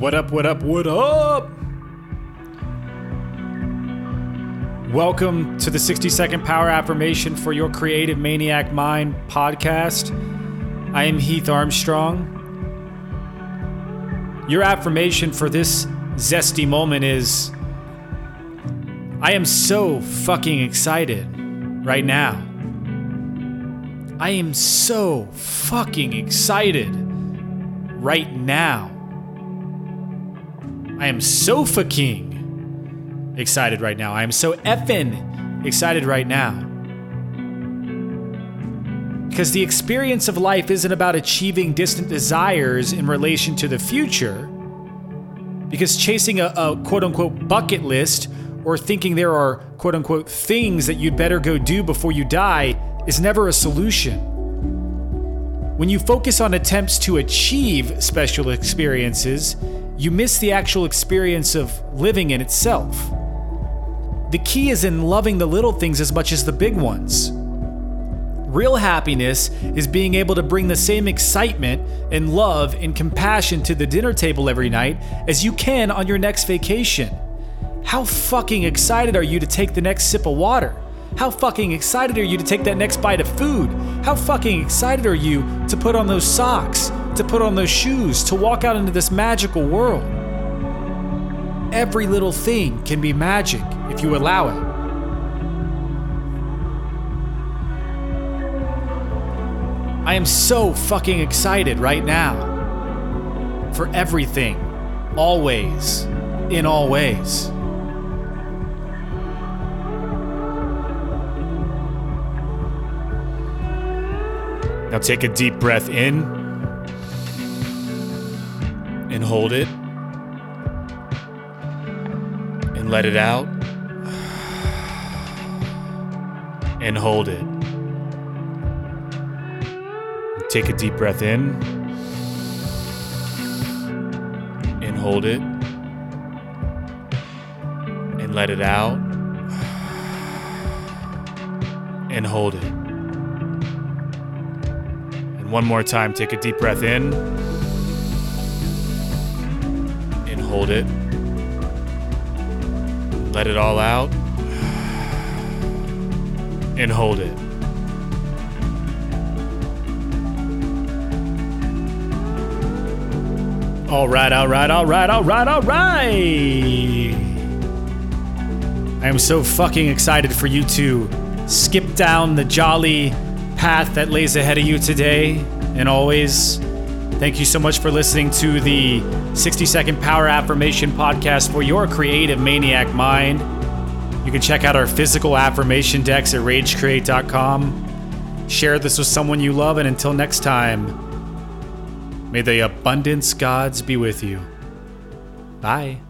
What up, what up, what up? Welcome to the 60 second power affirmation for your creative maniac mind podcast. I am Heath Armstrong. Your affirmation for this zesty moment is I am so fucking excited right now. I am so fucking excited right now. I am so fucking excited right now. I am so effing excited right now. Because the experience of life isn't about achieving distant desires in relation to the future. Because chasing a, a quote unquote bucket list or thinking there are quote unquote things that you'd better go do before you die is never a solution. When you focus on attempts to achieve special experiences, you miss the actual experience of living in itself. The key is in loving the little things as much as the big ones. Real happiness is being able to bring the same excitement and love and compassion to the dinner table every night as you can on your next vacation. How fucking excited are you to take the next sip of water? How fucking excited are you to take that next bite of food? How fucking excited are you to put on those socks, to put on those shoes, to walk out into this magical world? Every little thing can be magic if you allow it. I am so fucking excited right now for everything, always, in all ways. Now take a deep breath in and hold it. And let it out. And hold it. Take a deep breath in. And hold it. And let it out. And hold it. And one more time, take a deep breath in hold it. Let it all out and hold it. All right, all right, all right, all right, all right. I am so fucking excited for you to skip down the jolly path that lays ahead of you today and always. Thank you so much for listening to the 60 Second Power Affirmation Podcast for your creative maniac mind. You can check out our physical affirmation decks at ragecreate.com. Share this with someone you love, and until next time, may the abundance gods be with you. Bye.